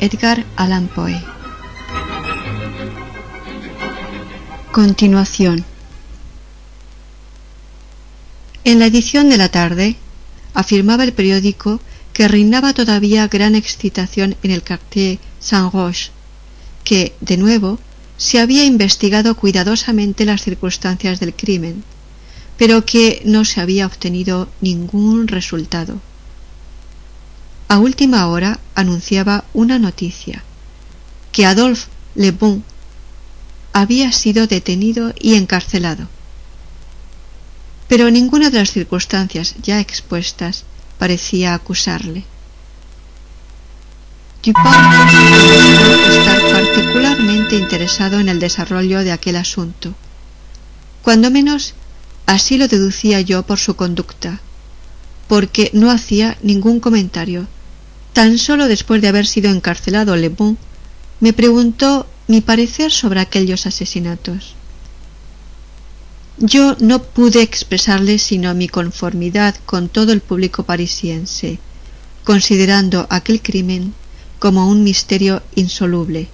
Edgar Allan Poe. Continuación. En la edición de la tarde, afirmaba el periódico que reinaba todavía gran excitación en el quartier Saint-Roch, que, de nuevo, se había investigado cuidadosamente las circunstancias del crimen, pero que no se había obtenido ningún resultado. A última hora anunciaba una noticia, que Adolphe Le Bon había sido detenido y encarcelado. Pero ninguna de las circunstancias ya expuestas parecía acusarle. Dupin estar particularmente interesado en el desarrollo de aquel asunto. Cuando menos así lo deducía yo por su conducta, porque no hacía ningún comentario. Tan solo después de haber sido encarcelado Le Bon, me preguntó mi parecer sobre aquellos asesinatos. Yo no pude expresarle sino mi conformidad con todo el público parisiense, considerando aquel crimen como un misterio insoluble.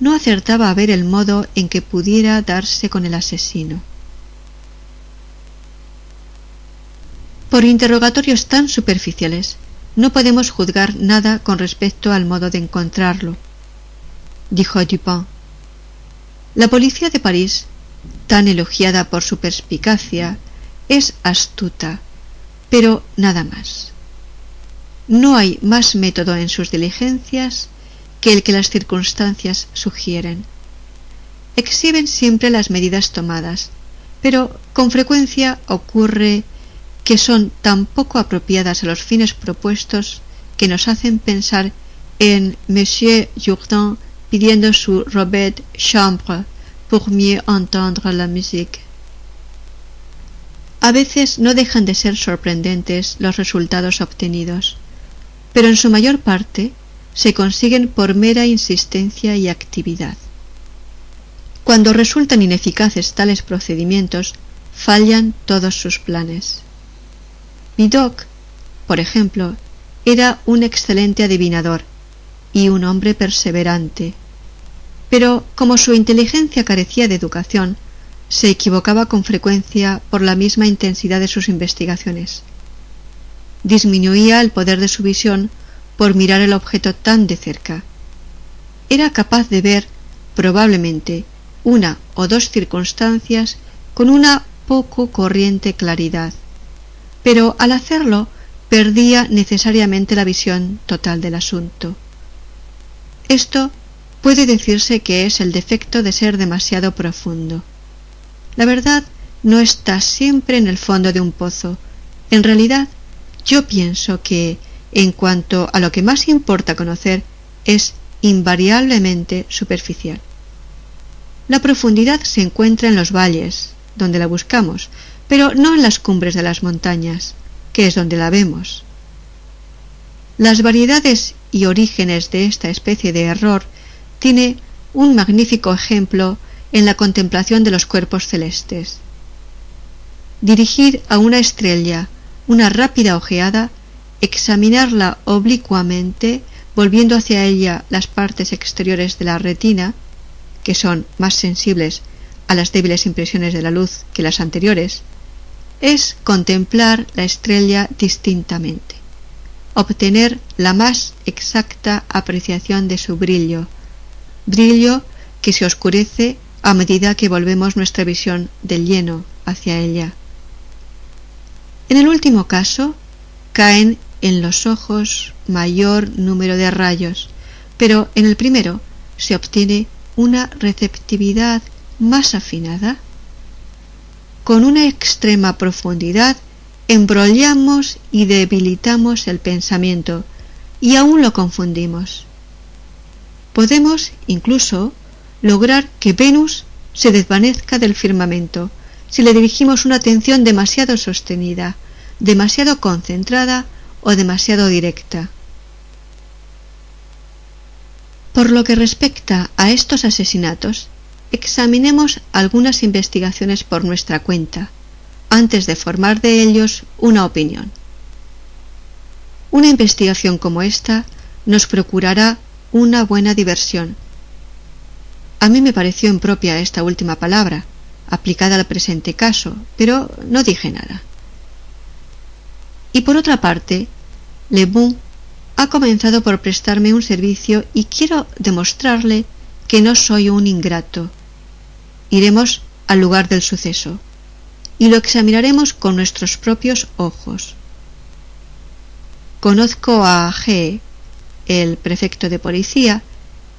No acertaba a ver el modo en que pudiera darse con el asesino. Por interrogatorios tan superficiales no podemos juzgar nada con respecto al modo de encontrarlo, dijo Dupin. La policía de París, tan elogiada por su perspicacia, es astuta, pero nada más. No hay más método en sus diligencias que el que las circunstancias sugieren. Exhiben siempre las medidas tomadas, pero con frecuencia ocurre que son tan poco apropiadas a los fines propuestos que nos hacen pensar en Monsieur Jourdan pidiendo su robet chambre pour mieux entendre la musique. A veces no dejan de ser sorprendentes los resultados obtenidos, pero en su mayor parte se consiguen por mera insistencia y actividad. Cuando resultan ineficaces tales procedimientos, fallan todos sus planes. Por ejemplo, era un excelente adivinador y un hombre perseverante, pero como su inteligencia carecía de educación, se equivocaba con frecuencia por la misma intensidad de sus investigaciones. Disminuía el poder de su visión por mirar el objeto tan de cerca. Era capaz de ver, probablemente, una o dos circunstancias con una poco corriente claridad, pero al hacerlo perdía necesariamente la visión total del asunto. Esto puede decirse que es el defecto de ser demasiado profundo. La verdad no está siempre en el fondo de un pozo. En realidad, yo pienso que, en cuanto a lo que más importa conocer, es invariablemente superficial. La profundidad se encuentra en los valles, donde la buscamos, pero no en las cumbres de las montañas, que es donde la vemos. Las variedades y orígenes de esta especie de error tiene un magnífico ejemplo en la contemplación de los cuerpos celestes. Dirigir a una estrella una rápida ojeada, examinarla oblicuamente, volviendo hacia ella las partes exteriores de la retina, que son más sensibles a las débiles impresiones de la luz que las anteriores, es contemplar la estrella distintamente, obtener la más exacta apreciación de su brillo, brillo que se oscurece a medida que volvemos nuestra visión del lleno hacia ella. En el último caso, caen en los ojos mayor número de rayos, pero en el primero se obtiene una receptividad más afinada. Con una extrema profundidad embrollamos y debilitamos el pensamiento y aún lo confundimos. Podemos, incluso, lograr que Venus se desvanezca del firmamento si le dirigimos una atención demasiado sostenida, demasiado concentrada o demasiado directa. Por lo que respecta a estos asesinatos, examinemos algunas investigaciones por nuestra cuenta, antes de formar de ellos una opinión. Una investigación como esta nos procurará una buena diversión. A mí me pareció impropia esta última palabra, aplicada al presente caso, pero no dije nada. Y por otra parte, Le Bon ha comenzado por prestarme un servicio y quiero demostrarle que no soy un ingrato. Iremos al lugar del suceso y lo examinaremos con nuestros propios ojos. Conozco a G, el prefecto de policía,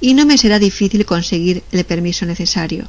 y no me será difícil conseguir el permiso necesario.